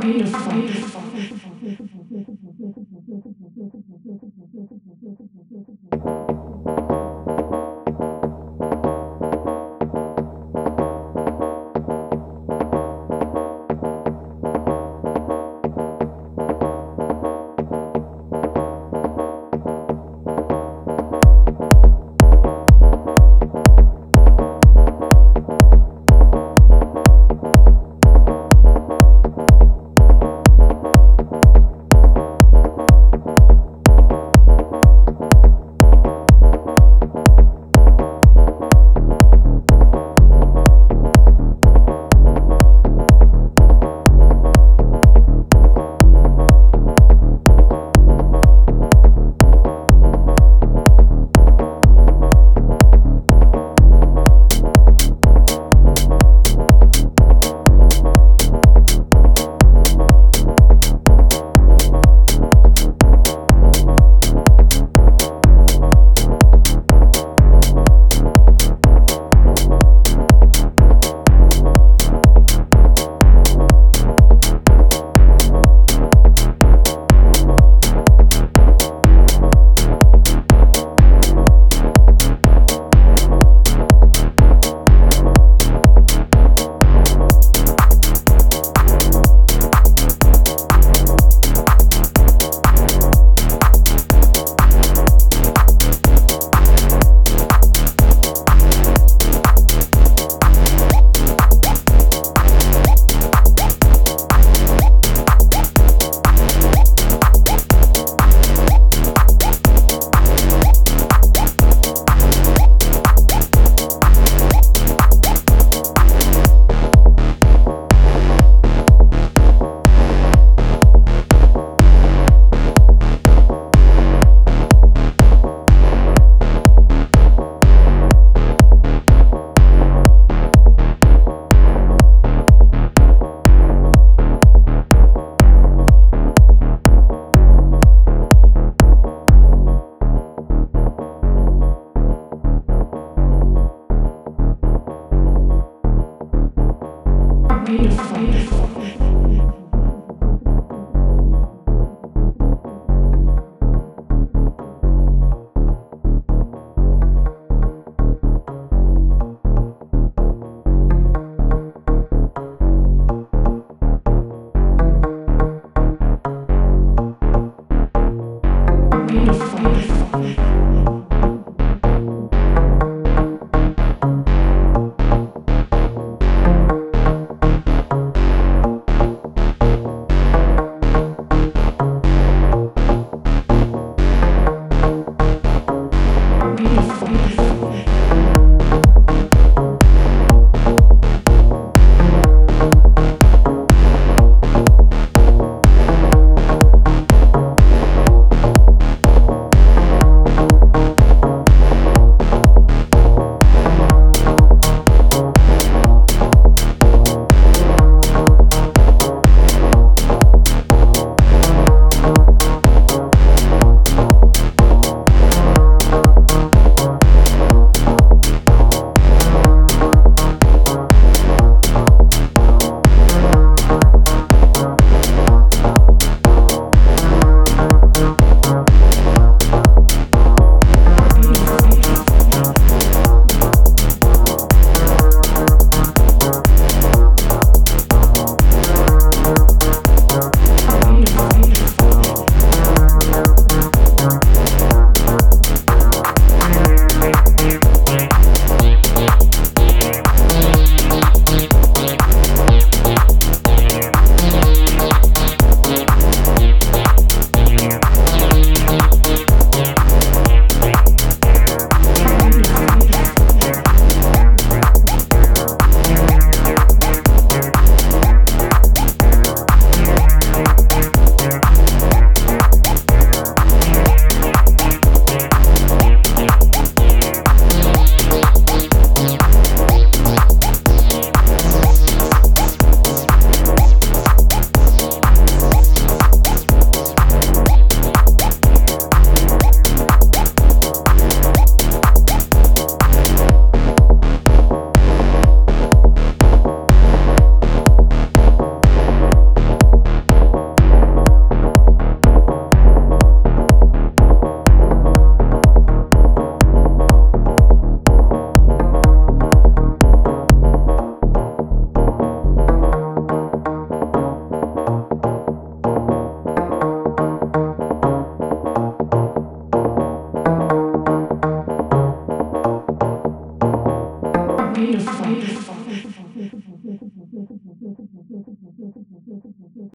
beautiful. beautiful. beautiful. beautiful.